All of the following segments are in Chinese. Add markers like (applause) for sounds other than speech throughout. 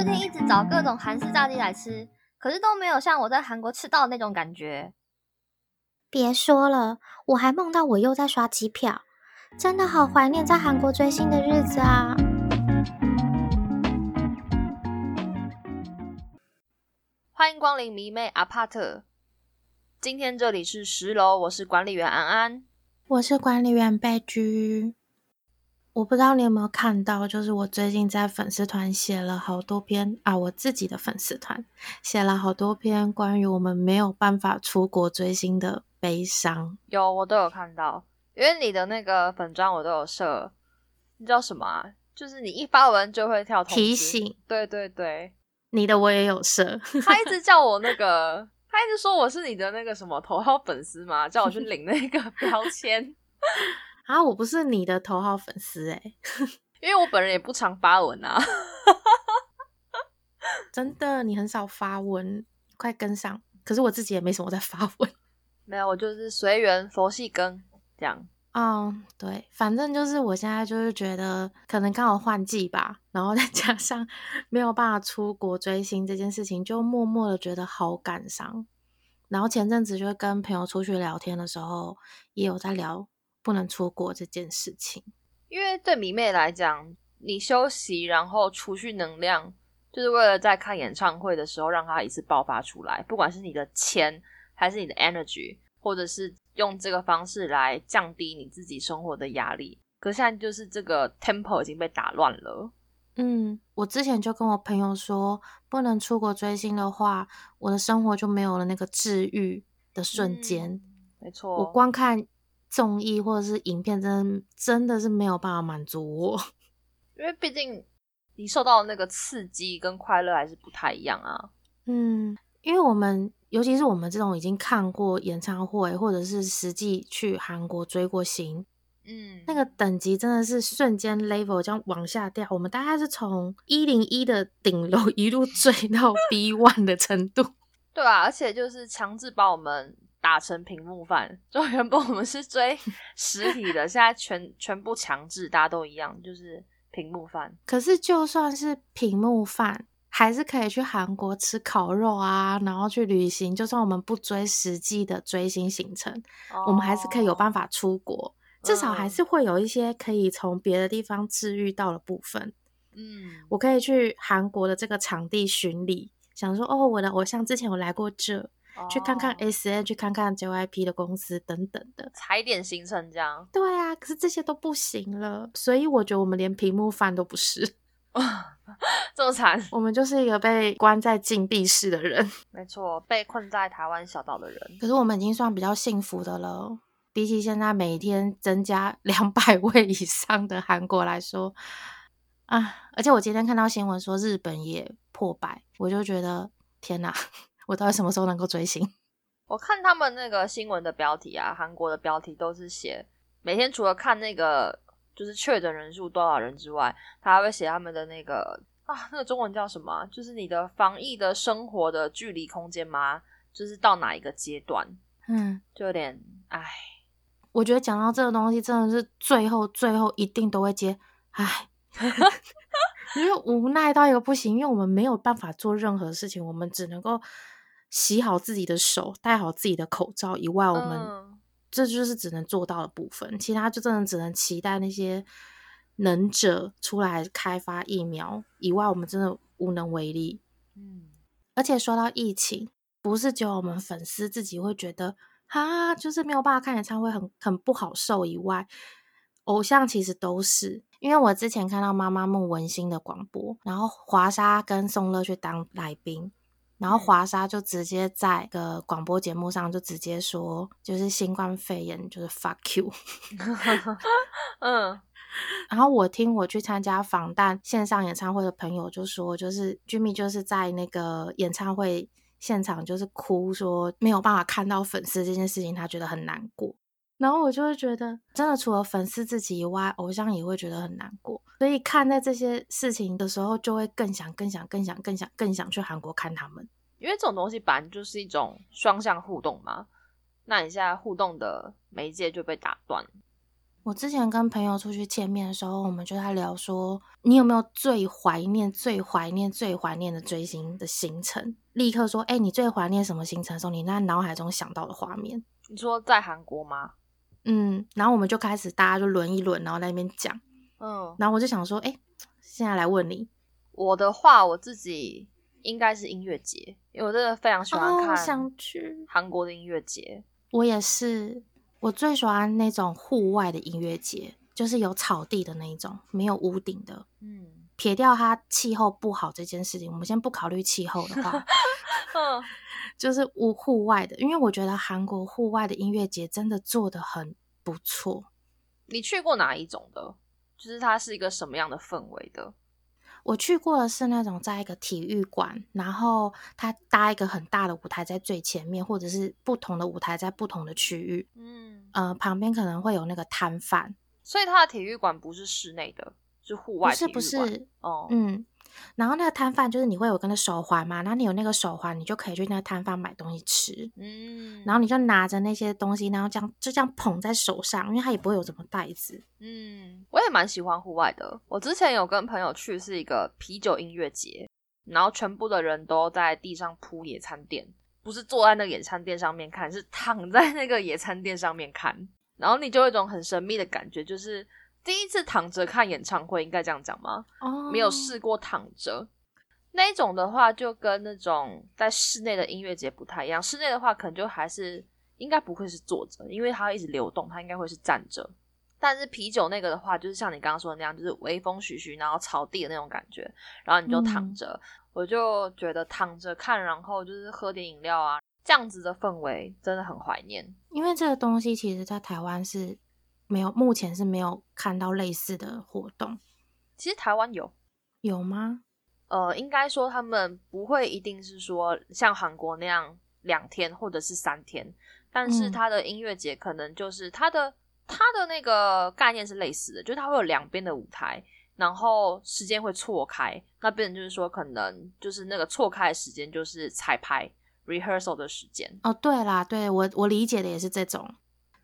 最近一直找各种韩式炸鸡来吃，可是都没有像我在韩国吃到的那种感觉。别说了，我还梦到我又在刷机票，真的好怀念在韩国追星的日子啊！欢迎光临迷妹阿帕特，今天这里是十楼，我是管理员安安，我是管理员贝居。我不知道你有没有看到，就是我最近在粉丝团写了好多篇啊，我自己的粉丝团写了好多篇关于我们没有办法出国追星的悲伤。有，我都有看到，因为你的那个粉砖我都有设，你知道什么啊？就是你一发文就会跳提醒。对对对，(laughs) 你的我也有设。他一直叫我那个，他一直说我是你的那个什么头号粉丝嘛，叫我去领那个 (laughs) 标签。啊，我不是你的头号粉丝哎，因为我本人也不常发文啊。(laughs) 真的，你很少发文，快跟上。可是我自己也没什么在发文，(laughs) 没有，我就是随缘佛系跟这样。嗯，对，反正就是我现在就是觉得可能刚好换季吧，然后再加上没有办法出国追星这件事情，就默默的觉得好感伤。然后前阵子就跟朋友出去聊天的时候，也有在聊。不能出国这件事情，因为对迷妹来讲，你休息然后储蓄能量，就是为了在看演唱会的时候让它一次爆发出来。不管是你的钱，还是你的 energy，或者是用这个方式来降低你自己生活的压力。可现在就是这个 tempo 已经被打乱了。嗯，我之前就跟我朋友说，不能出国追星的话，我的生活就没有了那个治愈的瞬间。没错，我光看。综艺或者是影片，真真的是没有办法满足我，(laughs) 因为毕竟你受到的那个刺激跟快乐还是不太一样啊。嗯，因为我们尤其是我们这种已经看过演唱会，或者是实际去韩国追过星，嗯，那个等级真的是瞬间 level 这样往下掉。我们大概是从一零一的顶楼 (laughs) 一路追到 B one 的程度。对啊，而且就是强制把我们。打成屏幕饭，就原本我们是追实体的，现在全全部强制，大家都一样，就是屏幕饭。可是就算是屏幕饭，还是可以去韩国吃烤肉啊，然后去旅行。就算我们不追实际的追星行程，我们还是可以有办法出国，至少还是会有一些可以从别的地方治愈到的部分。嗯，我可以去韩国的这个场地巡礼，想说哦，我的偶像之前有来过这。去看看 S N，去看看 J Y P 的公司等等的踩点行程这样。对啊，可是这些都不行了，所以我觉得我们连屏幕饭都不是，(laughs) 这么惨。我们就是一个被关在禁闭室的人。(laughs) 没错，被困在台湾小岛的人。可是我们已经算比较幸福的了，比起现在每天增加两百位以上的韩国来说啊！而且我今天看到新闻说日本也破百，我就觉得天哪！我到底什么时候能够追星？(laughs) 我看他们那个新闻的标题啊，韩国的标题都是写每天除了看那个就是确诊人数多少人之外，他还会写他们的那个啊，那个中文叫什么？就是你的防疫的生活的距离空间吗？就是到哪一个阶段？嗯，就有点唉。我觉得讲到这个东西，真的是最后最后一定都会接唉。(laughs) 因为无奈到一个不行，因为我们没有办法做任何事情，我们只能够洗好自己的手，戴好自己的口罩以外，我们这就是只能做到的部分，其他就真的只能期待那些能者出来开发疫苗以外，我们真的无能为力。嗯，而且说到疫情，不是只有我们粉丝自己会觉得啊，就是没有办法看演唱会很很不好受以外。偶像其实都是，因为我之前看到妈妈梦文心的广播，然后华莎跟宋乐去当来宾，然后华莎就直接在个广播节目上就直接说，就是新冠肺炎就是 fuck you，(laughs) (laughs) 嗯，(laughs) 然后我听我去参加防弹线上演唱会的朋友就说，就是 Jimmy 就是在那个演唱会现场就是哭，说没有办法看到粉丝这件事情，他觉得很难过。然后我就会觉得，真的除了粉丝自己以外，偶像也会觉得很难过。所以看待这些事情的时候，就会更想、更想、更想、更想、更想去韩国看他们。因为这种东西本来就是一种双向互动嘛。那你现在互动的媒介就被打断。我之前跟朋友出去见面的时候，我们就在聊说，你有没有最怀念、最怀念、最怀念的追星的行程？立刻说，哎、你最怀念什么行程的时候，你那脑海中想到的画面。你说在韩国吗？嗯，然后我们就开始大家就轮一轮，然后在那边讲。嗯，然后我就想说，哎、现在来问你，我的话我自己应该是音乐节，因为我真的非常喜欢哦，看想去。韩国的音乐节。我也是，我最喜欢那种户外的音乐节，就是有草地的那一种，没有屋顶的。嗯撇掉它气候不好这件事情，我们先不考虑气候的话，(laughs) 嗯，就是屋户外的，因为我觉得韩国户外的音乐节真的做的很不错。你去过哪一种的？就是它是一个什么样的氛围的？我去过的是那种在一个体育馆，然后它搭一个很大的舞台在最前面，或者是不同的舞台在不同的区域，嗯，呃，旁边可能会有那个摊贩，所以它的体育馆不是室内的，是户外是不馆。是，哦，嗯，然后那个摊贩就是你会有跟个手环嘛，然后你有那个手环，你就可以去那个摊贩买东西吃，嗯，然后你就拿着那些东西，然后这样就这样捧在手上，因为它也不会有什么袋子。嗯，我也蛮喜欢户外的。我之前有跟朋友去是一个啤酒音乐节，然后全部的人都在地上铺野餐垫，不是坐在那个野餐垫上面看，是躺在那个野餐垫上面看。然后你就有一种很神秘的感觉，就是第一次躺着看演唱会，应该这样讲吗？哦，没有试过躺着。那一种的话，就跟那种在室内的音乐节不太一样。室内的话，可能就还是应该不会是坐着，因为它会一直流动，它应该会是站着。但是啤酒那个的话，就是像你刚刚说的那样，就是微风徐徐，然后草地的那种感觉，然后你就躺着。我就觉得躺着看，然后就是喝点饮料啊，这样子的氛围真的很怀念。因为这个东西其实在台湾是没有，目前是没有看到类似的活动，其实台湾有，有吗？呃，应该说他们不会一定是说像韩国那样两天或者是三天，但是嗯。它的音乐节可能就是它的它的那个概念是类似的，就是它会有两边的舞台，然后时间会错开，那变成就是说可能就是那个错开的时间就是彩排 rehearsal 的时间，哦，对啦，对我我理解的也是这种，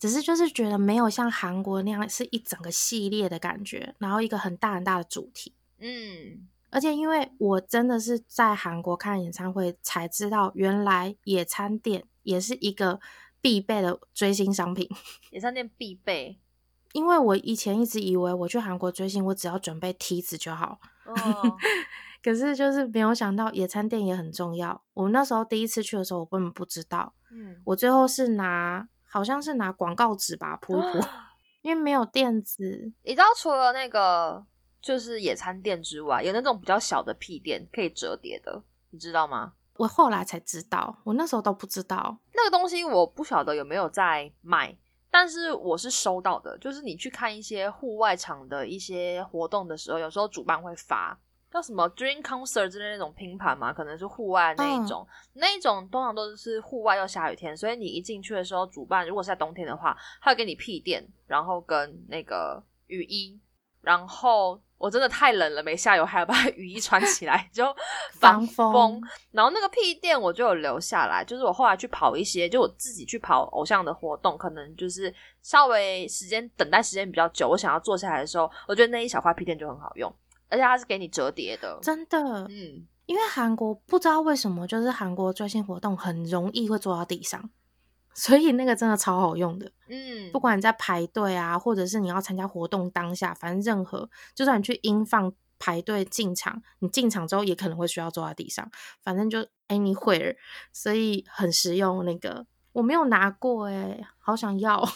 只是就是觉得没有像韩国那样是一整个系列的感觉，然后一个很大很大的主题。嗯，而且因为我真的是在韩国看演唱会才知道，原来野餐垫也是一个必备的追星商品。(laughs) 野餐店必备。因为我以前一直以为我去韩国追星，我只要准备梯子就好，哦，(laughs) 可是就是没有想到野餐垫也很重要。我那时候第一次去的时候，我根本不知道，嗯，我最后是拿好像是拿广告纸吧铺一铺，因为没有垫子。你知道除了那个就是野餐垫之外，有那种比较小的屁垫可以折叠的，你知道吗？我后来才知道，我那时候都不知道。那个东西我不晓得有没有在卖，但是我是收到的。就是你去看一些户外场的一些活动的时候，有时候主办会发叫什么 Dream Concert 之类的那种拼盘嘛，可能是户外那一种，那一种通常都是户外又下雨天，所以你一进去的时候，主办如果是在冬天的话，他会给你屁垫，然后跟那个雨衣，然后我真的太冷了，没下雨，我还要把 (laughs) 雨衣穿起来，就 (laughs) 防风。风。然后那个屁垫我就有留下来，就是我后来去跑一些，就我自己去跑偶像的活动，可能就是稍微时间等待时间比较久，我想要坐下来的时候，我觉得那一小块屁垫就很好用，而且它是给你折叠的，真的，嗯，因为韩国不知道为什么，就是韩国追星活动很容易会坐到地上，(laughs) 所以那个真的超好用的。嗯，不管你在排队啊，或者是你要参加活动当下，反正任何，就算你去音放排队进场，你进场之后也可能会需要坐在地上，反正就 anywhere，所以很实用。那个我没有拿过诶、好想要。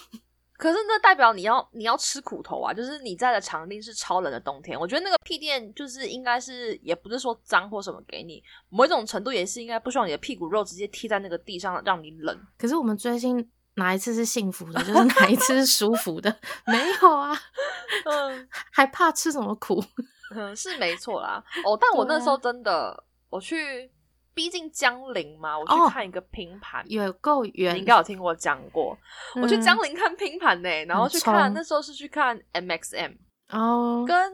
可是那代表你要你要吃苦头啊！就是你在的场地是超冷的冬天，我觉得那个屁垫就是应该是也不是说脏或什么给你，某一种程度也是应该不希望你的屁股肉直接贴在那个地上让你冷。可是我们追星哪一次是幸福的，就是哪一次是舒服的？(laughs) 没有啊，嗯还怕吃什么苦？嗯，是没错啦。哦，但我那时候真的，我去，毕竟江陵嘛，我去哦看一个拼盘。有够远，你应该有听我讲过，我去嗯江陵看拼盘呢，然后去看那时候是去看 MXM，哦，跟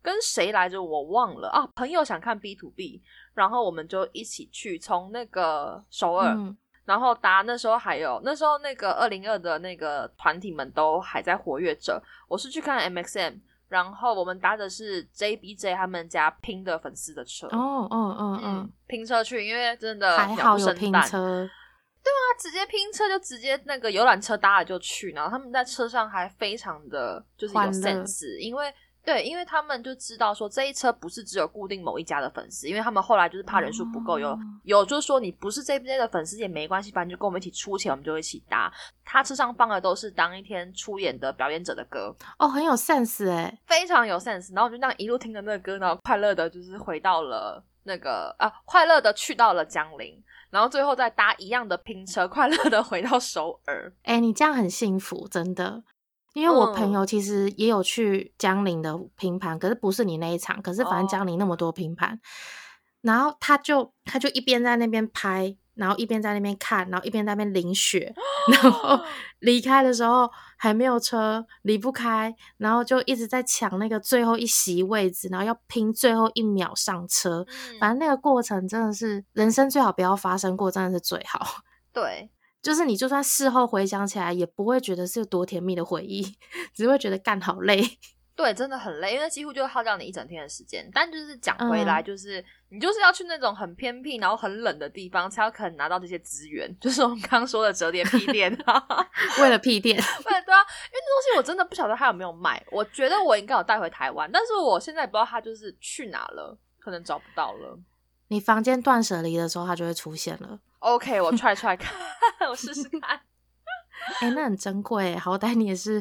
跟谁来着我忘了啊，朋友想看 B to B，然后我们就一起去从那个首尔，嗯然后搭那时候还有那时候那个二零二的那个团体们都还在活跃着。我是去看 MXM，然后我们搭的是 JBJ 他们家拼的粉丝的车。哦哦哦嗯哦，，拼车去，因为真的还好有拼车。对啊，直接拼车就直接那个游览车搭了就去，然后他们在车上还非常的就是有 sense，因为对，因为他们就知道说这一车不是只有固定某一家的粉丝，因为他们后来就是怕人数不够，有哦有就是说你不是 JBJ 的粉丝也没关系，反正就跟我们一起出钱，我们就一起搭。他车上放的都是当一天出演的表演者的歌，哦，很有 sense 哎，非常有 sense。然后我就那样一路听着那个歌，然后快乐的就是回到了那个啊，快乐的去到了江陵，然后最后再搭一样的拼车，快乐的回到首尔。哎，你这样很幸福，真的。因为我朋嗯。友其实也有去江陵的拼盘，可是不是你那一场，可是反正哦。江陵那么多拼盘，然后他就他就一边在那边拍，然后一边在那边看，然后一边在那边淋雪，(laughs) 然后离开的时候还没有车，离不开，然后就一直在抢那个最后一席位置，然后要拼最后一秒上车。嗯。反正那个过程真的是人生最好不要发生过，真的是最好。(laughs) 对，就是你就算事后回想起来，也不会觉得是有多甜蜜的回忆，只会觉得干好累。(laughs) 对，真的很累，因为几乎就耗掉你一整天的时间。但就是讲回来，嗯就是、你就是要去那种很偏僻，然后很冷的地方，才有可能拿到这些资源，(laughs) 就是我们刚刚说的折叠屁垫啊。(laughs) 为了屁垫，对对啊，因为那东西我真的不晓得它有没有卖，我觉得我应该有带回台湾，但是我现在也不知道它就是去哪了，可能找不到了。你房间断舍离的时候，它就会出现了。OK，我 try try 看，我试试 (laughs) 看。哎、那很珍贵，好歹你也是，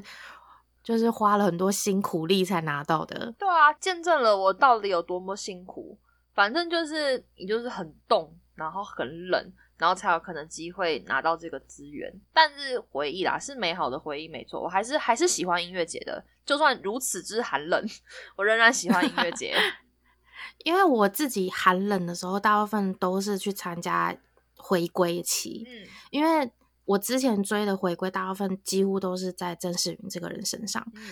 就是花了很多辛苦力才拿到的。对啊，见证了我到底有多么辛苦。反正就是你就是很冻，然后很冷，然后才有可能机会拿到这个资源。但是回忆啦，是美好的回忆，没错。我还是还是喜欢音乐节的，就算如此之寒冷，我仍然喜欢音乐节。(laughs) 因为我自己寒冷的时候，大部分都是去参加回归期，嗯因为我之前追的回归，大部分几乎都是在郑世云这个人身上。嗯，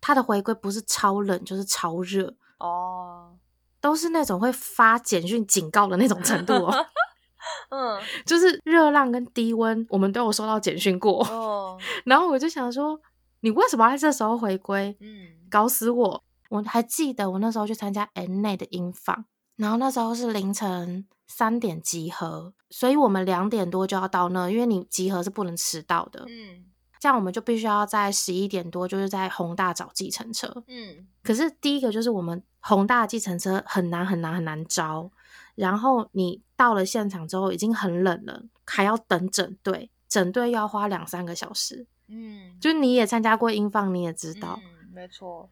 他的回归不是超冷，就是超热，哦，都是那种会发简讯警告的那种程度哦。(laughs) 嗯，就是热浪跟低温，我们都有收到简讯过。哦，(laughs) 然后我就想说，你为什么要在这时候回归？嗯，搞死我！我还记得我那时候去参加 N 内的音放，然后那时候是凌晨三点集合，所以我们两点多就要到那，因为你集合是不能迟到的。嗯，这样我们就必须要在十一点多，就是在宏大找计程车。嗯，可是第一个就是我们宏大的计程车很难很难很难招，然后你到了现场之后已经很冷了，还要等整队，整队要花两三个小时。嗯，就你也参加过英放，你也知道、嗯，没错，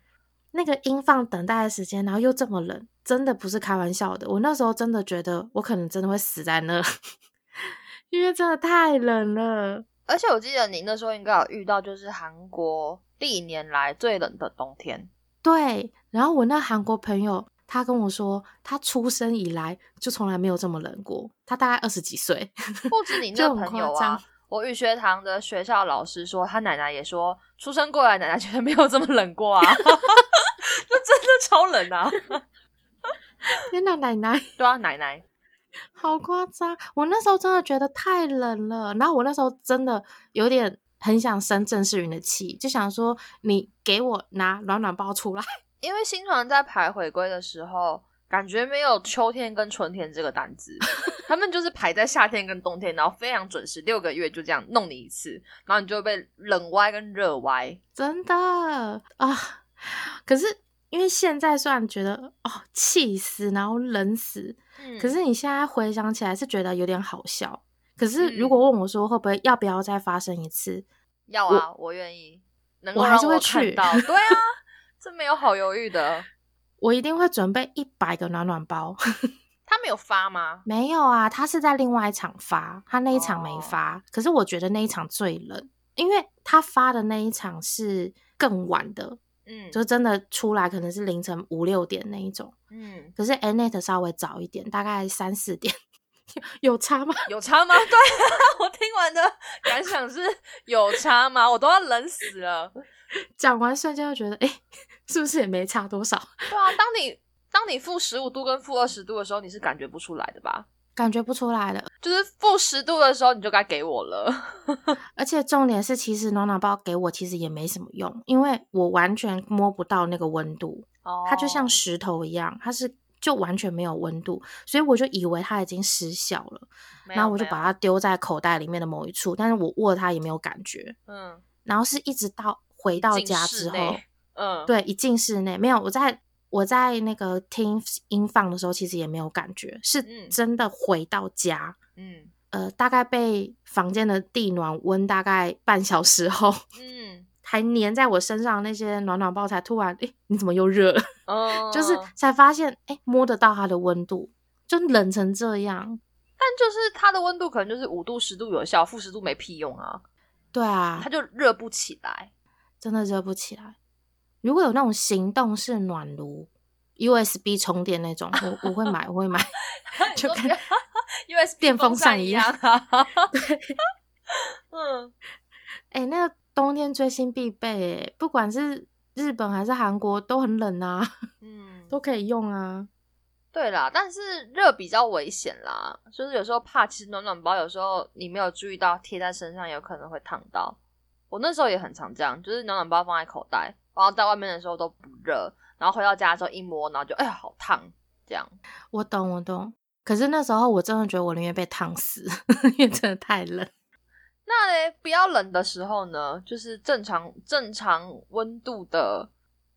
那个音放等待的时间，然后又这么冷，真的不是开玩笑的。我那时候真的觉得我可能真的会死在那，(laughs) 因为真的太冷了。而且我记得你那时候应该有遇到，就是韩国历年来最冷的冬天。对，然后我那韩国朋友他跟我说，他出生以来就从来没有这么冷过。他大概二十几岁，不止你 (laughs) 那朋友啊，我语学堂的学校老师说，他奶奶也说，出生过来奶奶觉得没有这么冷过啊，(laughs) 就真的超冷啊！天哪，奶奶对啊，奶奶，好夸张！我那时候真的觉得太冷了，然后我那时候真的有点很想生郑世云的气，就想说你给我拿暖暖包出来。(laughs) 因为新传在排回归的时候，感觉没有秋天跟春天这个单子，(laughs) 他们就是排在夏天跟冬天，然后非常准时，六个月就这样弄你一次，然后你就会被冷歪跟热歪。真的啊！(laughs) 可是因为现在虽然觉得哦气死，然后冷死，嗯可是你现在回想起来是觉得有点好笑。可是嗯如果问我说会不会要不要再发生一次，要啊，我愿意，能够我还让我是会去看到，(laughs) 对啊，这没有好犹豫的。我一定会准备一百个暖暖包。(laughs) 他没有发吗？没有啊，他是在另外一场发，他那一场没哦发。可是我觉得那一场最冷，因为他发的那一场是更晚的，嗯，就真的出来可能是凌晨五六点那一种。嗯，可是 Anet 稍微早一点，大概三四点，(laughs) 有差吗？有差吗？(laughs) 对啊，我听完的感想是有差吗？我都要冷死了。(laughs) 讲完瞬间就觉得，哎、是不是也没差多少？对啊，当你当你负十五度跟负二十度的时候，你是感觉不出来的吧？感觉不出来了。就是负十度的时候你就该给我了。(laughs) 而且重点是，其实暖暖包给我其实也没什么用，因为我完全摸不到那个温度，哦它就像石头一样，它是就完全没有温度，所以我就以为它已经失效了，然后我就把它丢在口袋里面的某一处，但是我握它也没有感觉，嗯然后是一直到回到家之后，嗯，对，一进室内没有，我在我在那个听音放的时候，其实也没有感觉，是嗯真的回到家，嗯呃，大概被房间的地暖温大概半小时后，嗯还粘在我身上那些暖暖包才突然，诶，你怎么又热了？(laughs) 哦，就是才发现，诶，摸得到它的温度，就冷成这样。但就是它的温度可能就是五度十度有效，负十度没屁用啊，对啊它，就热不起来。真的热不起来。如果有那种行动式暖炉，USB 充电那种，我我会买，我会买。(laughs) 就跟 (laughs) USB 电风扇一一样啊。(laughs) 嗯，哎、那个冬天追星必备，哎，不管是日本还是韩国都很冷啊，嗯，都可以用啊。对啦，但是热比较危险啦，就是有时候怕，其实暖暖包有时候你没有注意到贴在身上，有可能会烫到。我那时候也很常这样，就是暖暖包放在口袋，然后在外面的时候都不热，然后回到家之后一摸，然后就哎呀好烫，这样。我懂，我懂。可是那时候我真的觉得我宁愿被烫死，因为真的太冷。那呢，不要冷的时候呢，就是正常正常温度的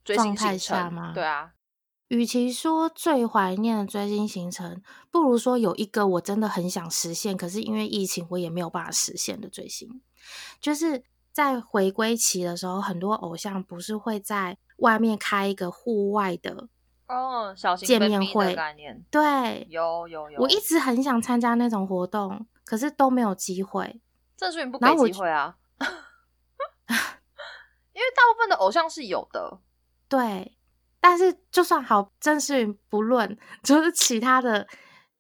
追星状态行程下吗对啊，与其说最怀念的追星行程，不如说有一个我真的很想实现，可是因为疫情我也没有办法实现的追星，就是在回归期的时候，很多偶像不是会在外面开一个户外的，哦，小型见面会对有有有。我一直很想参加那种活动，可是都没有机会。郑书云不给机会啊，(laughs) 因为大部分的偶像是有的，对，但是就算好正式云不论，就是其他的，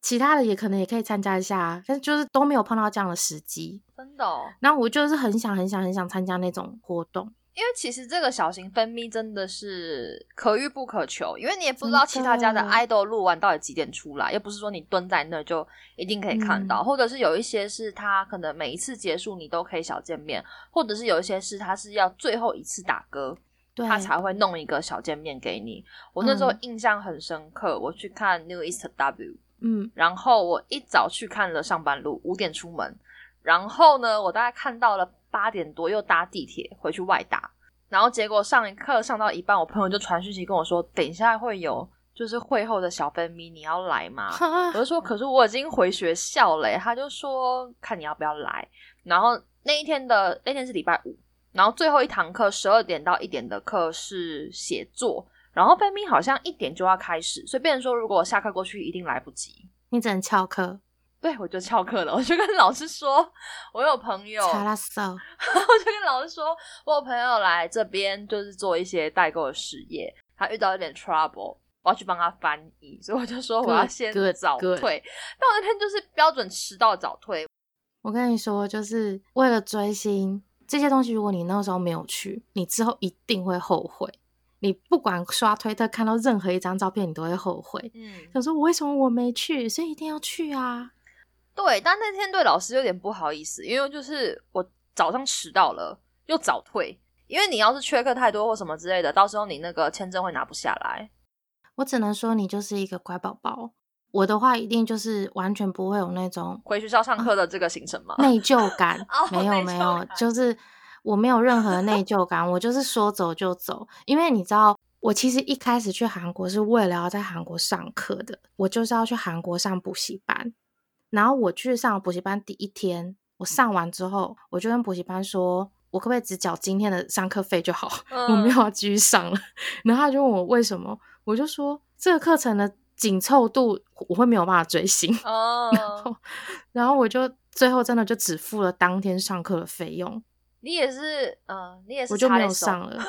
其他的也可能也可以参加一下啊，但是就是都没有碰到这样的时机。真的、哦。然后我就是很想、很想、很想参加那种活动。因为其实这个小型分咪真的是可遇不可求，因为你也不知道其他家的 idol 录完到底几点出来，又不是说你蹲在那就一定可以看到，嗯或者是有一些是他可能每一次结束你都可以小见面，或者是有一些是他是要最后一次打歌，他才会弄一个小见面给你。我那时候嗯印象很深刻，我去看 New East W，嗯，然后我一早去看了上班路，五点出门，然后呢，我大概看到了八点多，又搭地铁回去外打，然后结果上一课上到一半，我朋友就传讯息跟我说，等一下会有就是会后的小分咪，你要来吗？(laughs) 我就说，可是我已经回学校了耶。他就说，看你要不要来。然后那一天的那天是礼拜五，然后最后一堂课十二点到一点的课是写作，然后分咪好像一点就要开始，所以变成说，如果我下课过去一定来不及。你只能翘课，对，我就翘课了，我就跟老师说，我有朋友，(laughs) 我就跟老师说，我有朋友来这边就是做一些代购的事业，他遇到一点 trouble，我要去帮他翻译，所以我就说我要先早 good 退。但我那天就是标准迟到早退，我跟你说，就是为了追星这些东西，如果你那时候没有去，你之后一定会后悔。你不管刷推特看到任何一张照片，你都会后悔。嗯，想说我为什么我没去，所以一定要去啊！对。但那天对老师有点不好意思，因为就是我早上迟到了，又早退。因为你要是缺课太多或什么之类的，到时候你那个签证会拿不下来。我只能说你就是一个乖宝宝。我的话一定就是完全不会有那种回学校上课的这个行程嘛？内疚感，(laughs) 哦没有没有，就是我没有任何内疚感，我就是说走就走。因为你知道，我其实一开始去韩国是为了要在韩国上课的，我就是要去韩国上补习班。然后我去上补习班第一天，我上完之后，我就跟补习班说，我可不可以只缴今天的上课费就好，(laughs) 我没有继续上了。然后他就问我为什么，我就说这个课程的紧凑度我会没有办法追星。(laughs) 哦，然后我就最后真的就只付了当天上课的费用，你也是，嗯、你也是我就没有上了。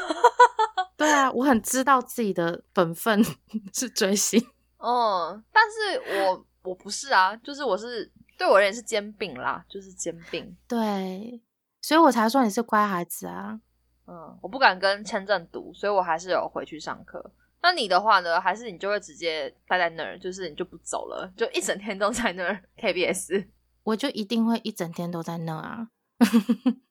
(laughs) 对啊，我很知道自己的本分是追星。嗯，(laughs) 但是我我不是啊，就是我是对我而言是兼并啦，就是兼并。对，所以我才说你是乖孩子啊。嗯，我不敢跟签证读，所以我还是有回去上课。那你的话呢？还是你就会直接待在那儿，就是你就不走了，就一整天都在那儿 (laughs) KBS。我就一定会一整天都在那啊。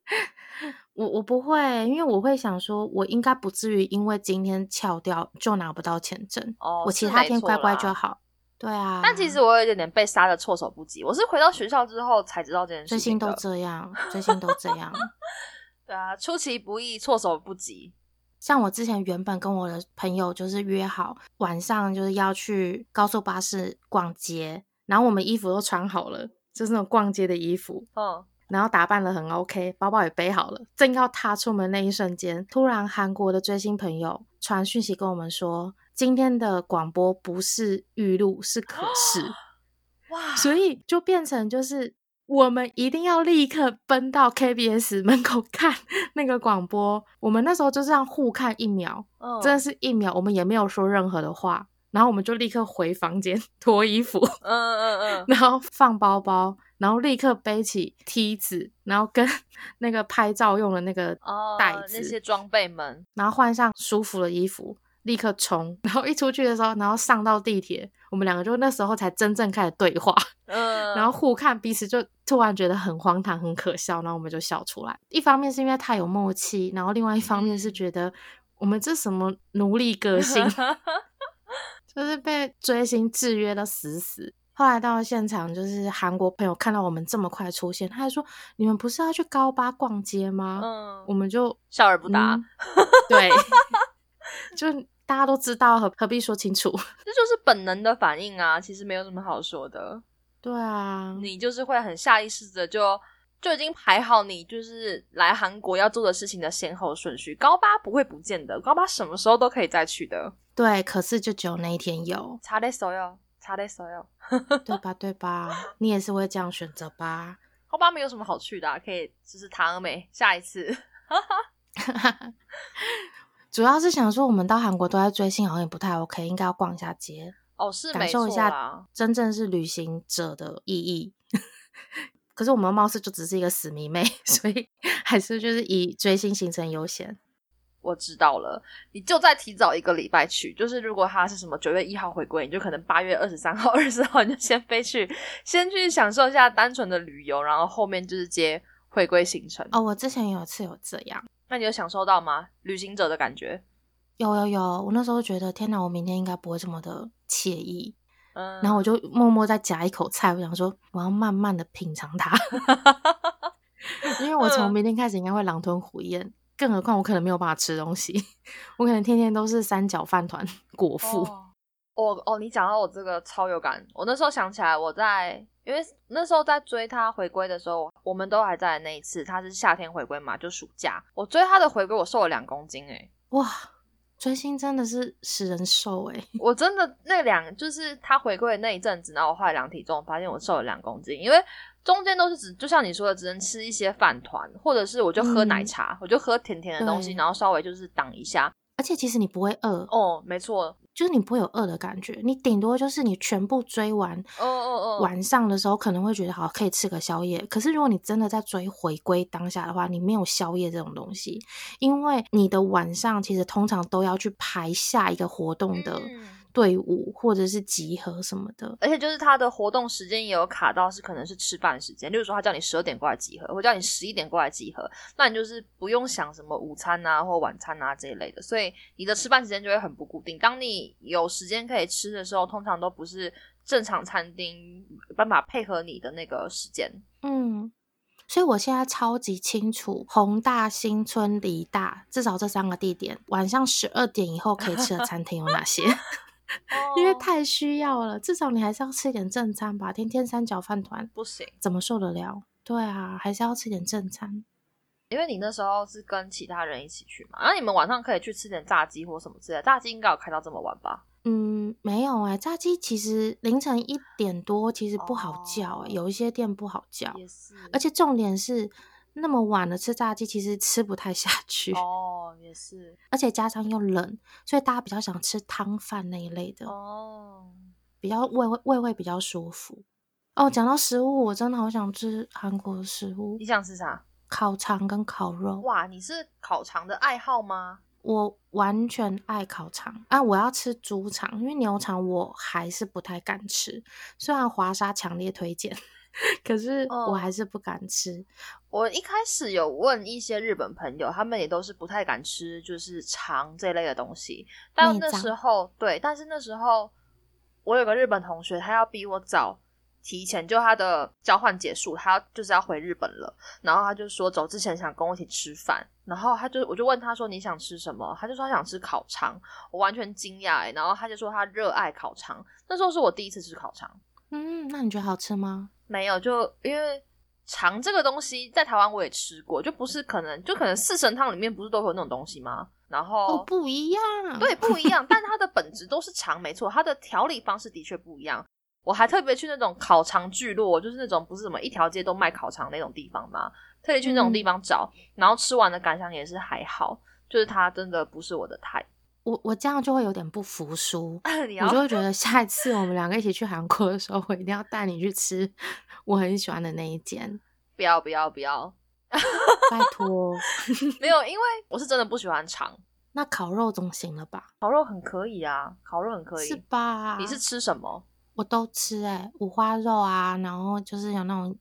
(laughs) 我我不会，因为我会想说，我应该不至于因为今天翘掉就拿不到签证。哦，我其他天乖乖就好。对啊。但其实我有一点点被杀的措手不及。我是回到学校之后才知道这件事。最近都这样，最近都这样。(laughs) 对啊，出其不意，措手不及。像我之前原本跟我的朋友就是约好晚上就是要去高速巴士逛街，然后我们衣服都穿好了，就是那种逛街的衣服。嗯。然后打扮的很 OK，包包也背好了，正要踏出门那一瞬间，突然韩国的追星朋友传讯息跟我们说，今天的广播不是预录，是可视。哇！所以就变成就是我们一定要立刻奔到 KBS 门口看 (laughs) 那个广播。我们那时候就这样互看一秒，真的是一秒，我们也没有说任何的话，然后我们就立刻回房间 (laughs) 脱衣服，嗯嗯嗯，(laughs) 然后放包包。然后立刻背起梯子，然后跟 (laughs) 那个拍照用的那个袋子，那些装备们，然后换上舒服的衣服，立刻冲。然后一出去的时候，然后上到地铁，我们两个就那时候才真正开始对话，嗯，然后互看彼此，就突然觉得很荒唐、很可笑，然后我们就笑出来。一方面是因为太有默契，然后另外一方面是觉得我们这什么奴隶个性，就是被追星制约的死死。后来到了现场，就是韩国朋友看到我们这么快出现，他还说：“你们不是要去高八逛街吗？”嗯，我们就笑而不答。(laughs) 对，(laughs) 就大家都知道，何何必说清楚？这就是本能的反应啊，其实没有什么好说的。对啊，你就是会很下意识的就就已经排好你就是来韩国要做的事情的先后顺序。高八不会不见的，高八什么时候都可以再去的。对，可是就只有那一天有。查的所有。查的所有，(laughs) 对吧？对吧？你也是会这样选择吧？后巴没有什么好去的，可以就是唐美下一次。(laughs) 主要是想说，我们到韩国都在追星，好像也不太 OK，应该要逛一下街哦，是感受一下真正是旅行者的意义。(laughs) 可是我们貌似就只是一个死迷妹，所以还是就是以追星行程优先。我知道了，你就再提早一个礼拜去。就是如果他是什么九月一号回归，你就可能八月二十三号、二十四号你就先飞去，先去享受一下单纯的旅游，然后后面就是接回归行程。哦，我之前有次有这样，那你有享受到吗？旅行者的感觉？有有有，我那时候觉得天哪，我明天应该不会这么的惬意。嗯，然后我就默默再夹一口菜，我想说我要慢慢的品尝它，(laughs) 因为我从明天开始应该会狼吞虎咽。更何况我可能没有办法吃东西，我可能天天都是三角饭团果腹。哦哦，你讲到我这个超有感，我那时候想起来，我在因为那时候在追他回归的时候，我们都还在那一次，他是夏天回归嘛，就暑假，我追他的回归，我瘦了两公斤哎，哇，追星真的是使人瘦哎，我真的那两就是他回归的那一阵子，然后我后来量体重，发现我瘦了两公斤，因为。中间都是只，就像你说的，只能吃一些饭团，或者是我就喝奶茶，我就喝甜甜的东西，然后稍微就是挡一下。而且其实你不会饿哦，没错，就是你不会有饿的感觉，你顶多就是你全部追完，哦哦哦，晚上的时候可能会觉得好可以吃个宵夜。可是如果你真的在追回归当下的话，你没有宵夜这种东西，因为你的晚上其实通常都要去排下一个活动的。队伍或者是集合什么的，而且就是他的活动时间也有卡到，是可能是吃饭时间。例如说，他叫你十二点过来集合，或叫你十一点过来集合，那你就是不用想什么午餐啊或晚餐啊这一类的，所以你的吃饭时间就会很不固定。当你有时间可以吃的时候，通常都不是正常餐厅办法配合你的那个时间。嗯，所以我现在超级清楚宏大、新村、梨大，至少这三个地点，晚上十二点以后可以吃的餐厅有哪些？(laughs) (laughs) 因为太需要了，至少你还是要吃点正餐吧。天天三角饭团不行，怎么受得了？对啊，还是要吃点正餐。因为你那时候是跟其他人一起去嘛，然后你们晚上可以去吃点炸鸡或什么之类的。炸鸡应该有开到这么晚吧？嗯，没有哎，炸鸡其实凌晨一点多其实不好叫哎，有一些店不好叫。而且重点是。那么晚了吃炸鸡，其实吃不太下去哦，也是，而且加上又冷，所以大家比较想吃汤饭那一类的哦，比较胃胃会比较舒服哦。讲到食物，我真的好想吃韩国的食物。你想吃啥？烤肠跟烤肉。哇，你是烤肠的爱好吗？我完全爱烤肠啊！我要吃猪肠，因为牛肠我还是不太敢吃。虽然华沙强烈推荐，可是我还是不敢吃。我一开始有问一些日本朋友，他们也都是不太敢吃，就是肠这类的东西。但那时候，对，但是那时候我有个日本同学，他要比我早。提前就他的交换结束，他就是要回日本了，然后他就说走之前想跟我一起吃饭，然后他就我就问他说你想吃什么，他就说他想吃烤肠，我完全惊讶哎，然后他就说他热爱烤肠，那时候是我第一次吃烤肠，嗯，那你觉得好吃吗？没有，就因为肠这个东西在台湾我也吃过，就不是可能就可能四神汤里面不是都会有那种东西吗？然后不一样，对，不一样，但它的本质都是肠，没错，它的调理方式的确不一样。我还特别去那种烤肠聚落，就是那种不是什么一条街都卖烤肠那种地方嘛，特别去那种地方找，然后吃完的感想也是还好，就是它真的不是我的菜。我我这样就会有点不服输，我就会觉 (laughs) 得下一次我们两个一起去韩国的时候，我一定要带你去吃 (laughs) 我很喜欢的那一间。不要不要不要，(laughs) 拜托，没有，因为我是真的不喜欢肠。那烤肉总行了吧？烤肉很可以啊，烤肉很可以，是吧？你是吃什么？我都吃哎，五花肉啊，然后就是有那种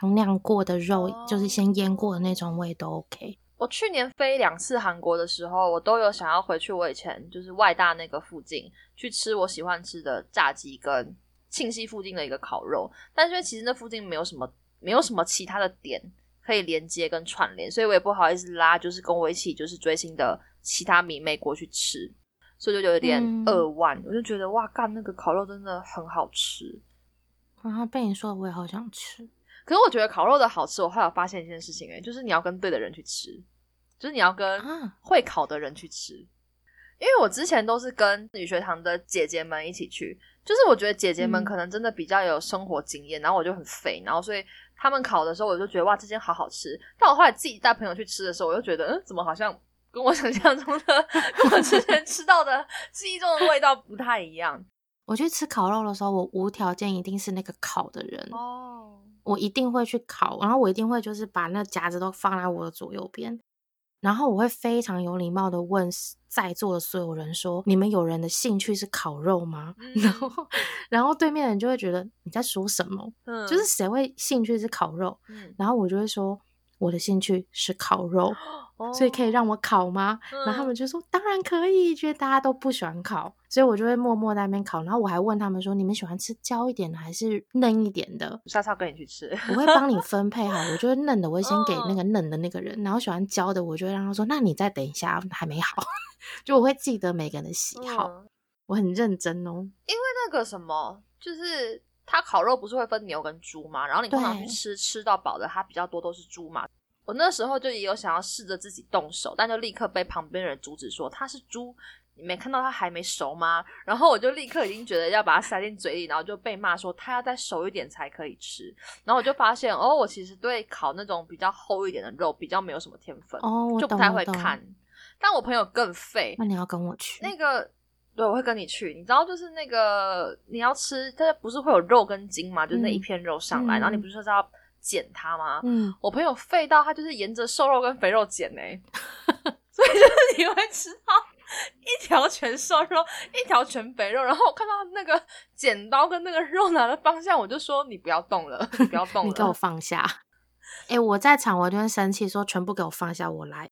羊酿过的肉，就是先腌过的那种，我也都 OK。我去年飞两次韩国的时候，我都有想要回去我以前就是外大那个附近去吃我喜欢吃的炸鸡跟庆熙附近的一个烤肉，但是其实那附近没有什么没有什么其他的点可以连接跟串联，所以我也不好意思拉，就是跟我一起就是追星的其他迷妹过去吃。所以就有点扼腕，我就觉得哇，干那个烤肉真的很好吃。然后被你说的，我也好想吃。可是我觉得烤肉的好吃，我后来发现一件事情，哎，就是你要跟对的人去吃，就是你要跟会烤的人去吃。因为我之前都是跟女学堂的姐姐们一起去，就是我觉得姐姐们可能真的比较有生活经验，然后我就很肥，然后所以他们烤的时候，我就觉得哇，这间好好吃。但我后来自己带朋友去吃的时候，我就觉得，嗯，怎么好像。跟我想象中的，跟我之前吃到的记忆中的味道不太一样。(laughs) 我去吃烤肉的时候，我无条件一定是那个烤的人哦，我一定会去烤，然后我一定会就是把那夹子都放在我的左右边，然后我会非常有礼貌的问在座的所有人说：“你们有人的兴趣是烤肉吗？”然后，然后对面的人就会觉得你在说什么？嗯，就是谁会兴趣是烤肉？嗯，然后我就会说我的兴趣是烤肉。所以可以让我烤吗？然后他们就说当然可以，觉得大家都不喜欢烤，所以我就会默默在那边烤。然后我还问他们说：“你们喜欢吃焦一点的还是嫩一点的？”莎莎跟你去吃，我会帮你分配好。我觉得嫩的，我会先给那个嫩的那个人，然后喜欢焦的，我就会让他说：“那你再等一下，还没好。(laughs) ”就我会记得每个人的喜好，我很认真哦。因为那个什么，就是它烤肉不是会分牛跟猪嘛？然后你通常去吃吃到饱的，它比较多都是猪嘛。我那时候就也有想要试着自己动手，但就立刻被旁边人阻止说它是猪，你没看到它还没熟吗？然后我就立刻已经觉得要把它塞进嘴里，然后就被骂说它要再熟一点才可以吃。然后我就发现哦，我其实对烤那种比较厚一点的肉比较没有什么天分哦，就不太会看。但我朋友更废，那你要跟我去那个？对，我会跟你去。你知道就是那个你要吃，它不是会有肉跟筋嘛？就那一片肉上来，然后你不是说要。剪它吗？嗯，我朋友废到他就是沿着瘦肉跟肥肉剪呢，(laughs) 所以就是你会吃到一条全瘦肉，一条全肥肉。然后我看到那个剪刀跟那个肉拿的方向，我就说你不要动了，(laughs) 不要动了，你给我放下。哎，我在场，我就会生气，说全部给我放下，我来。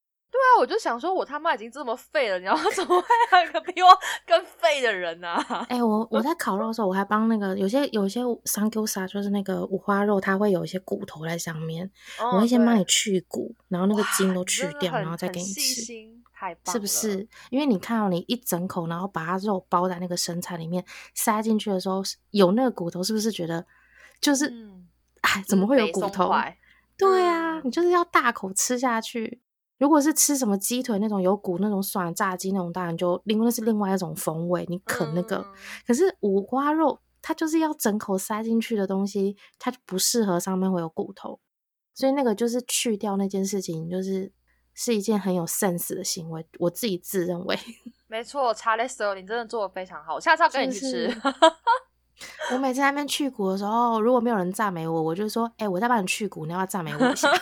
我就想说，我他妈已经这么废了，你要 (laughs) 怎么会还有一个比我更废的人呢？(laughs) 哎，我我在 (laughs) 烤肉的时候，我还帮那个有些有些三 Q 沙，就是那个五花肉，它会有一些骨头在上面，我会先帮你去骨，然后那个筋都去掉，然后再给你吃，是不是？因为你看到你一整口，然后把它肉包在那个生菜里面塞进去的时候，有那个骨头，是不是觉得就是哎，怎么会有骨头？对啊，你就是要大口吃下去。如果是吃什么鸡腿那种有骨那种爽炸鸡那种，当然就另外是另外一种风味。你啃那个，可是五花肉它就是要整口塞进去的东西，它就不适合上面会有骨头，所以那个就是去掉那件事情，就是是一件很有 sense 的行为。我自己自认为，(laughs) 没错，查雷斯，你真的做的非常好，我下次要跟你去吃。我每次在那边去骨的时候，如果没有人赞美我，我就说：“哎，我在帮你去骨，你要不要赞美我一下。(laughs) ”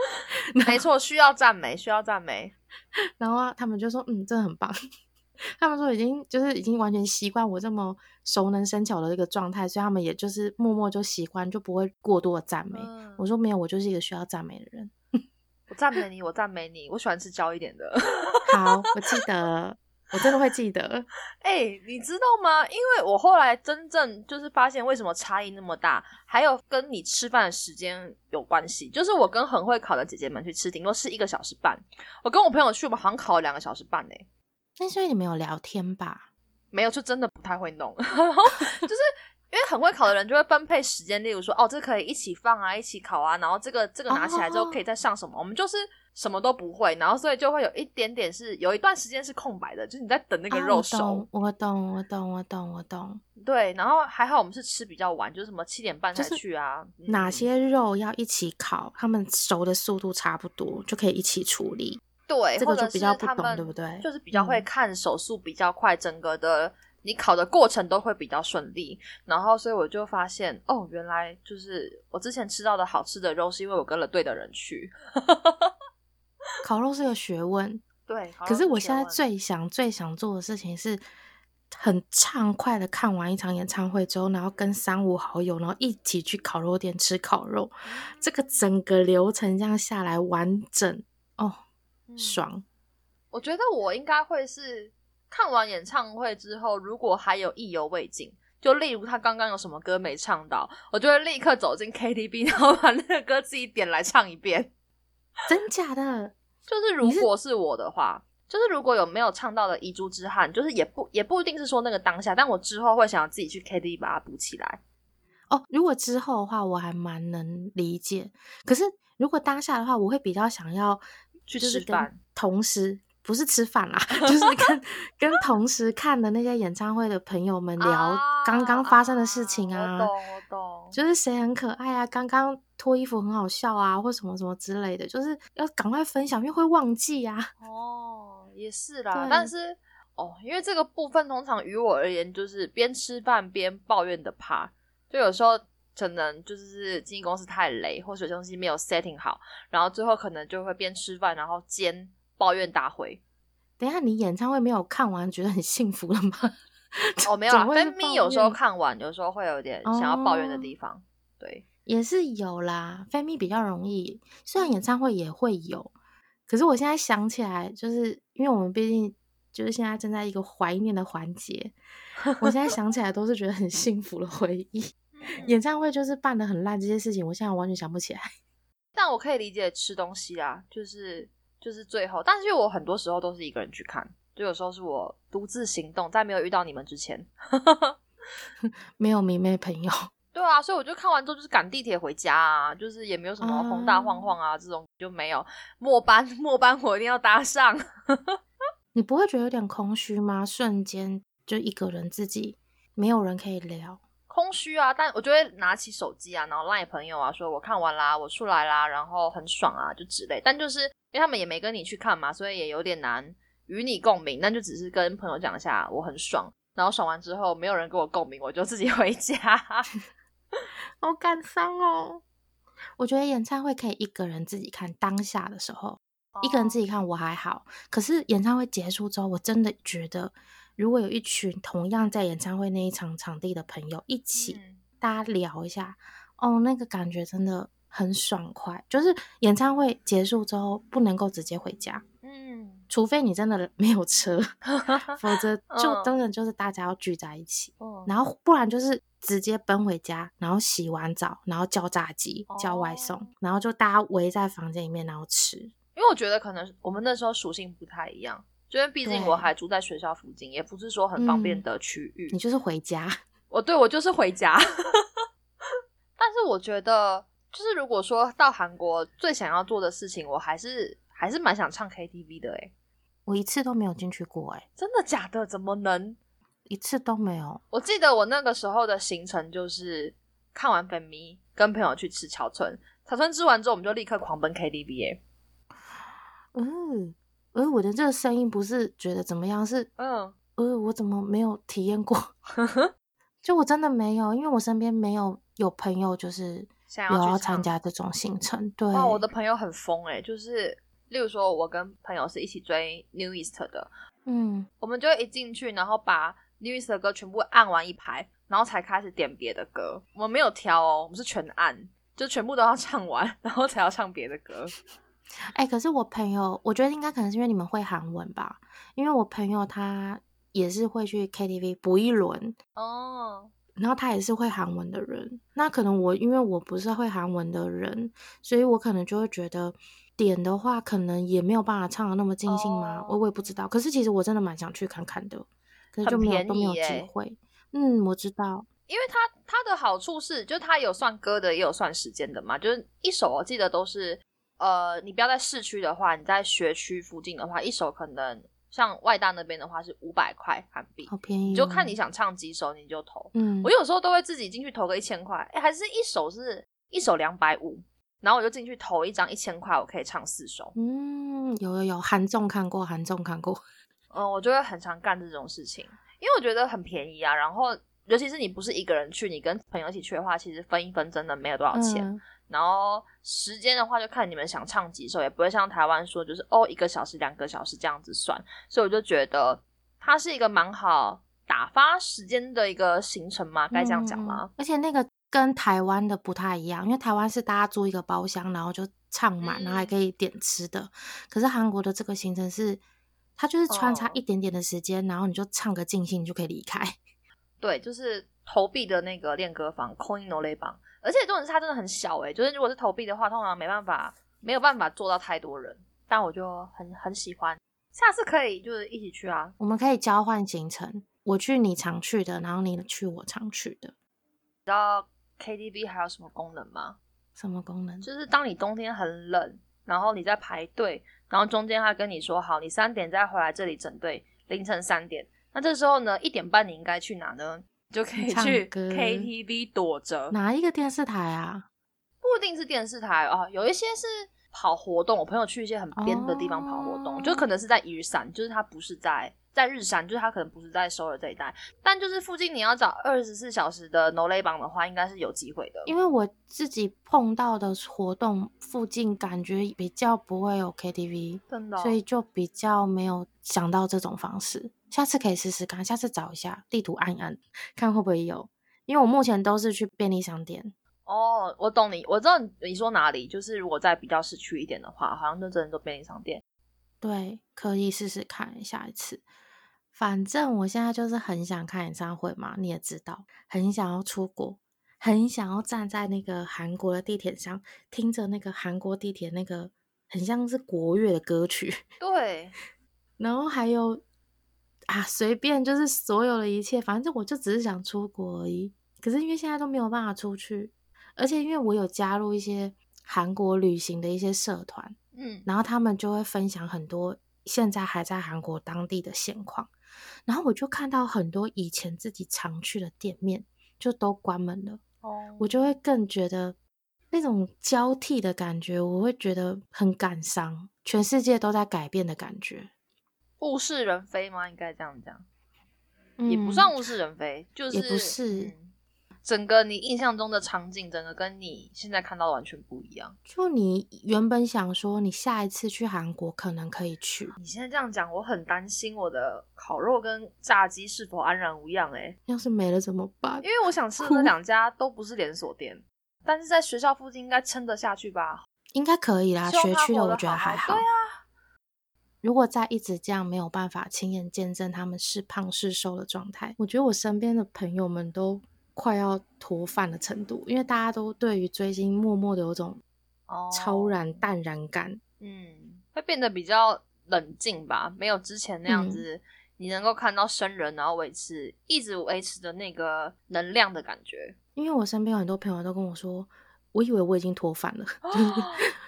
(laughs) 没错，需要赞美，需要赞美。(laughs) 然后他们就说：“嗯，真的很棒。(laughs) ”他们说已经就是已经完全习惯我这么熟能生巧的一个状态，所以他们也就是默默就喜欢，就不会过多的赞美。嗯我说没有，我就是一个需要赞美的人。我赞美你，我赞美你，我喜欢吃焦一点的。好，我记得，我真的会记得。(laughs) 哎、你知道吗？因为我后来真正就是发现为什么差异那么大，还有跟你吃饭的时间有关系。就是我跟很会烤的姐姐们去吃，顶多是一个小时半。我跟我朋友去，我们好像烤了两个小时半呢、那所以你们有聊天吧？没有，就真的不太会弄。(laughs) 然后就是因为很会烤的人就会分配时间，例如说，哦，这可以一起放啊，一起烤啊，然后这个这个拿起来之后哦可以再上什么。我们就是什么都不会，然后所以就会有一点点是有一段时间是空白的，就是你在等那个啊肉熟。我懂，我懂，我懂，我懂，我懂。对，然后还好我们是吃比较晚，就是什么七点半才去啊。嗯哪些肉要一起烤，他们熟的速度差不多，就可以一起处理。对，这个就比较不懂对不对就是比较会嗯看手速比较快，整个的你烤的过程都会比较顺利。然后所以我就发现，哦，原来就是我之前吃到的好吃的肉，是因为我跟了对的人去。烤肉是个学问，对，可是我现在最想、最想做的事情是，很畅快的看完一场演唱会之后，然后跟三五好友，然后一起去烤肉店吃烤肉。这个整个流程这样下来完整哦，嗯爽。我觉得我应该会是看完演唱会之后，如果还有意犹未尽，就例如他刚刚有什么歌没唱到，我就会立刻走进 KTV，然后把那个歌自己点来唱一遍。真假的？就是如果是我的话，就是如果有没有唱到的遗珠之憾，就是也不也不一定是说那个当下，但我之后会想要自己去 KTV 把它补起来。哦，如果之后的话，我还蛮能理解。可是如果当下的话，我会比较想要去吃饭同时不是吃饭啦，(laughs) 就是跟 (laughs) 跟同时看的那些演唱会的朋友们聊刚刚发生的事情啊，我懂我懂，就是谁很可爱啊，刚刚脱衣服很好笑啊，或什么什么之类的，就是要赶快分享，因为会忘记啊。哦，也是啦，但是哦，因为这个部分通常于我而言就是边吃饭边抱怨的趴，就有时候可能就是经纪公司太累，或者东西没有 setting 好，然后最后可能就会边吃饭然后兼抱怨大会。等一下，你演唱会没有看完，觉得很幸福了吗？(laughs) 哦，没有分咪有时候看完，有时候会有点想要抱怨的哦地方。对，也是有啦 a m 比较容易，虽然演唱会也会有，可是我现在想起来，就是因为我们毕竟就是现在正在一个怀念的环节，我现在 (laughs) 想起来都是觉得很幸福的回忆。演唱会就是办的很烂这些事情，我现在完全想不起来。但我可以理解吃东西啊，就是就是最后，但是因为我很多时候都是一个人去看，就有时候是我独自行动，在没有遇到你们之前。(laughs) 没有迷妹朋友，对啊，所以我就看完之后就是赶地铁回家啊，就是也没有什么嗯宏大晃晃啊、这种就没有。末班末班我一定要搭上。(laughs) 你不会觉得有点空虚吗？瞬间就一个人自己，没有人可以聊。空虚啊，但我就会拿起手机啊，然后赖朋友啊，说我看完啦，我出来啦，然后很爽啊，就之类。但就是因为他们也没跟你去看嘛，所以也有点难与你共鸣。那就只是跟朋友讲一下我很爽，然后爽完之后没有人跟我共鸣，我就自己 (laughs) 回家。好感伤哦。我觉得演唱会可以一个人自己看，当下的时候，一个人自己看我还好。可是演唱会结束之后，我真的觉得，如果有一群同样在演唱会那一场场地的朋友一起，嗯大家聊一下，哦，那个感觉真的很爽快。就是演唱会结束之后，不能够直接回家，嗯，除非你真的没有车，(laughs) 否则就嗯真的就是大家要聚在一起。哦然后不然就是直接奔回家，然后洗完澡，然后叫炸鸡、叫外送，哦然后就大家围在房间里面，然后吃。因为我觉得可能我们那时候属性不太一样，因为毕竟我还住在学校附近，也不是说很方便嗯的区域。你就是回家，(laughs) 我对我就是回家。(laughs) 但是我觉得，就是如果说到韩国最想要做的事情，我还是还是蛮想唱 KTV 的。诶我一次都没有进去过、欸，真的假的？怎么能？一次都没有。我记得我那个时候的行程就是看完粉迷，跟朋友去吃桥村，桥村吃完之后，我们就立刻狂奔 KTV 耶。嗯，呃，我的这个声音不是觉得怎么样，是嗯，呃，我怎么没有体验过？(laughs) 就我真的没有，因为我身边没有有朋友就是有要参加这种行程。对，哇，我的朋友很疯哎，就是例如说，我跟朋友是一起追 New East 的，嗯，我们就会一进去，然后把 New East 的歌全部按完一排，然后才开始点别的歌。我们没有挑哦，我们是全按，就全部都要唱完，然后才要唱别的歌。哎、可是我朋友，我觉得应该可能是因为你们会韩文吧，因为我朋友他也是会去 KTV 补一轮，哦，然后他也是会韩文的人。那可能我因为我不是会韩文的人，所以我可能就会觉得点的话，可能也没有办法唱的那么尽兴吗？我哦我也不知道。可是其实我真的蛮想去看看的，可是就没有便都没有机会。嗯，我知道。因为它它的好处是，就是它有算歌的，也有算时间的嘛。就是一首我记得都是，呃，你不要在市区的话，你在学区附近的话，一首可能像外大那边的话是五百块韩币，好便宜、哦，你就看你想唱几首你就投。嗯，我有时候都会自己进去投个一千块，哎，还是一首是一首两百五，然后我就进去投一张一千块，我可以唱四首。嗯，有有有，韩综看过，韩综看过。嗯，(laughs) 我就会很常干这种事情，因为我觉得很便宜啊。然后，尤其是你不是一个人去，你跟朋友一起去的话，其实分一分真的没有多少钱。嗯然后时间的话，就看你们想唱几首，也不会像台湾说就是哦一个小时、两个小时这样子算。所以我就觉得它是一个蛮好打发时间的一个行程嘛，该这样讲吗嗯？而且那个跟台湾的不太一样，因为台湾是大家租一个包厢，然后就唱满，然后还嗯可以点吃的。可是韩国的这个行程是，它就是穿插哦一点点的时间，然后你就唱个尽兴，你就可以离开。对，就是投币的那个练歌房 Coin No 类榜，而且重点是它真的很小诶、就是如果是投币的话，通常没办法没有办法做到太多人，但我就很很喜欢，下次可以就是一起去啊。我们可以交换行程，我去你常去的，然后你去我常去的。你知道 KTV 还有什么功能吗？什么功能？就是当你冬天很冷，然后你在排队，然后中间他跟你说好，你三点再回来这里整队，凌晨三点。那这时候呢，一点半你应该去哪呢？你就可以去歌 KTV 躲着。哪一个电视台啊？不一定是电视台啊，有一些是跑活动。我朋友去一些很边的地方跑活动，哦就可能是在雨伞，就是他不是在在日山，就是他可能不是在首尔这一带，但就是附近你要找二十四小时的 No 雷榜的话，应该是有机会的。因为我自己碰到的活动附近，感觉比较不会有 KTV，真的哦、所以就比较没有想到这种方式。下次可以试试看，下次找一下地图按一按，看会不会有。因为我目前都是去便利商店，哦，我懂你，我知道你你说哪里，就是如果在比较市区一点的话，好像就真的都便利商店。对，可以试试看下一次。反正我现在就是很想看演唱会嘛，你也知道，很想要出国，很想要站在那个韩国的地铁上，听着那个韩国地铁那个很像是国乐的歌曲，(laughs) 对，然后还有啊，随便就是所有的一切，反正我就只是想出国而已。可是因为现在都没有办法出去，而且因为我有加入一些韩国旅行的一些社团，嗯，然后他们就会分享很多现在还在韩国当地的现况，然后我就看到很多以前自己常去的店面就都关门了，哦，我就会更觉得那种交替的感觉，我会觉得很感伤，全世界都在改变的感觉。物是人非吗？应该这样讲，嗯也不算物是人非，就是不是嗯整个你印象中的场景，整个跟你现在看到的完全不一样。就你原本想说，你下一次去韩国可能可以去，你现在这样讲，我很担心我的烤肉跟炸鸡是否安然无恙哎、要是没了怎么办因？为我想吃的那两家都不是连锁店，但是在学校附近应该撑得下去吧？应该可以啦，学区的我觉得还好。对啊，如果再一直这样没有办法亲眼见证他们是胖是瘦的状态，我觉得我身边的朋友们都快要脱饭的程度，因为大家都对于追星默默的有种哦超然淡然感。嗯，会变得比较冷静吧，没有之前那样嗯子，你能够看到生人，然后维持一直维持着那个能量的感觉。因为我身边有很多朋友都跟我说，我以为我已经脱饭了，(gasps) (laughs)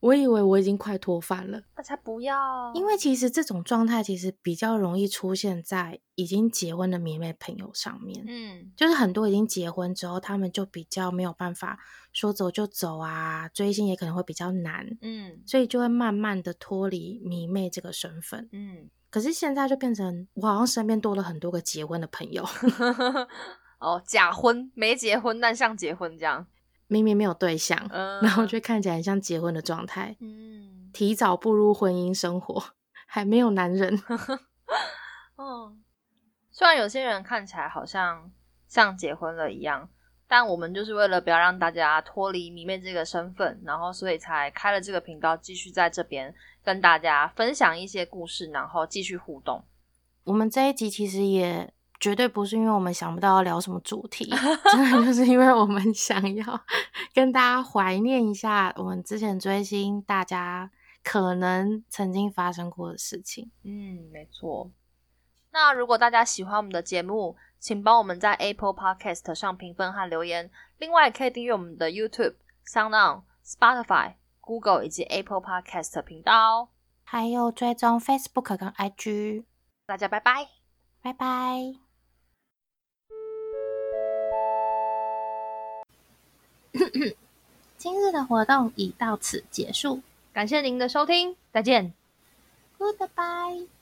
我以为我已经快脱发了。那才不要，因为其实这种状态其实比较容易出现在已经结婚的迷妹朋友上面。嗯就是很多已经结婚之后，他们就比较没有办法说走就走啊，追星也可能会比较难，嗯所以就会慢慢的脱离迷妹这个身份。嗯，可是现在就变成我好像身边多了很多个结婚的朋友，(laughs) 哦，假婚没结婚，但像结婚这样，明明没有对象，(laughs) 嗯，然后却看起来很像结婚的状态。嗯，提早步入婚姻生活，(laughs) 还没有男人。嗯，(laughs) 虽然有些人看起来好像像结婚了一样，但我们就是为了不要让大家脱离迷妹这个身份，然后所以才开了这个频道，继续在这边跟大家分享一些故事，然后继续互动。我们这一集其实也绝对不是因为我们想不到要聊什么主题，真的就是因为我们 (laughs) 想要跟大家怀念一下我们之前追星大家可能曾经发生过的事情。嗯，没错。那如果大家喜欢我们的节目，请帮我们在 Apple Podcast 上评分和留言。另外，可以订阅我们的 YouTube、SoundOn、Spotify、Google 以及 Apple Podcast 频道哦。还有追踪 Facebook 跟 IG。大家拜拜，拜拜。(coughs) 今日的活动已到此结束，感谢您的收听，再见。Goodbye。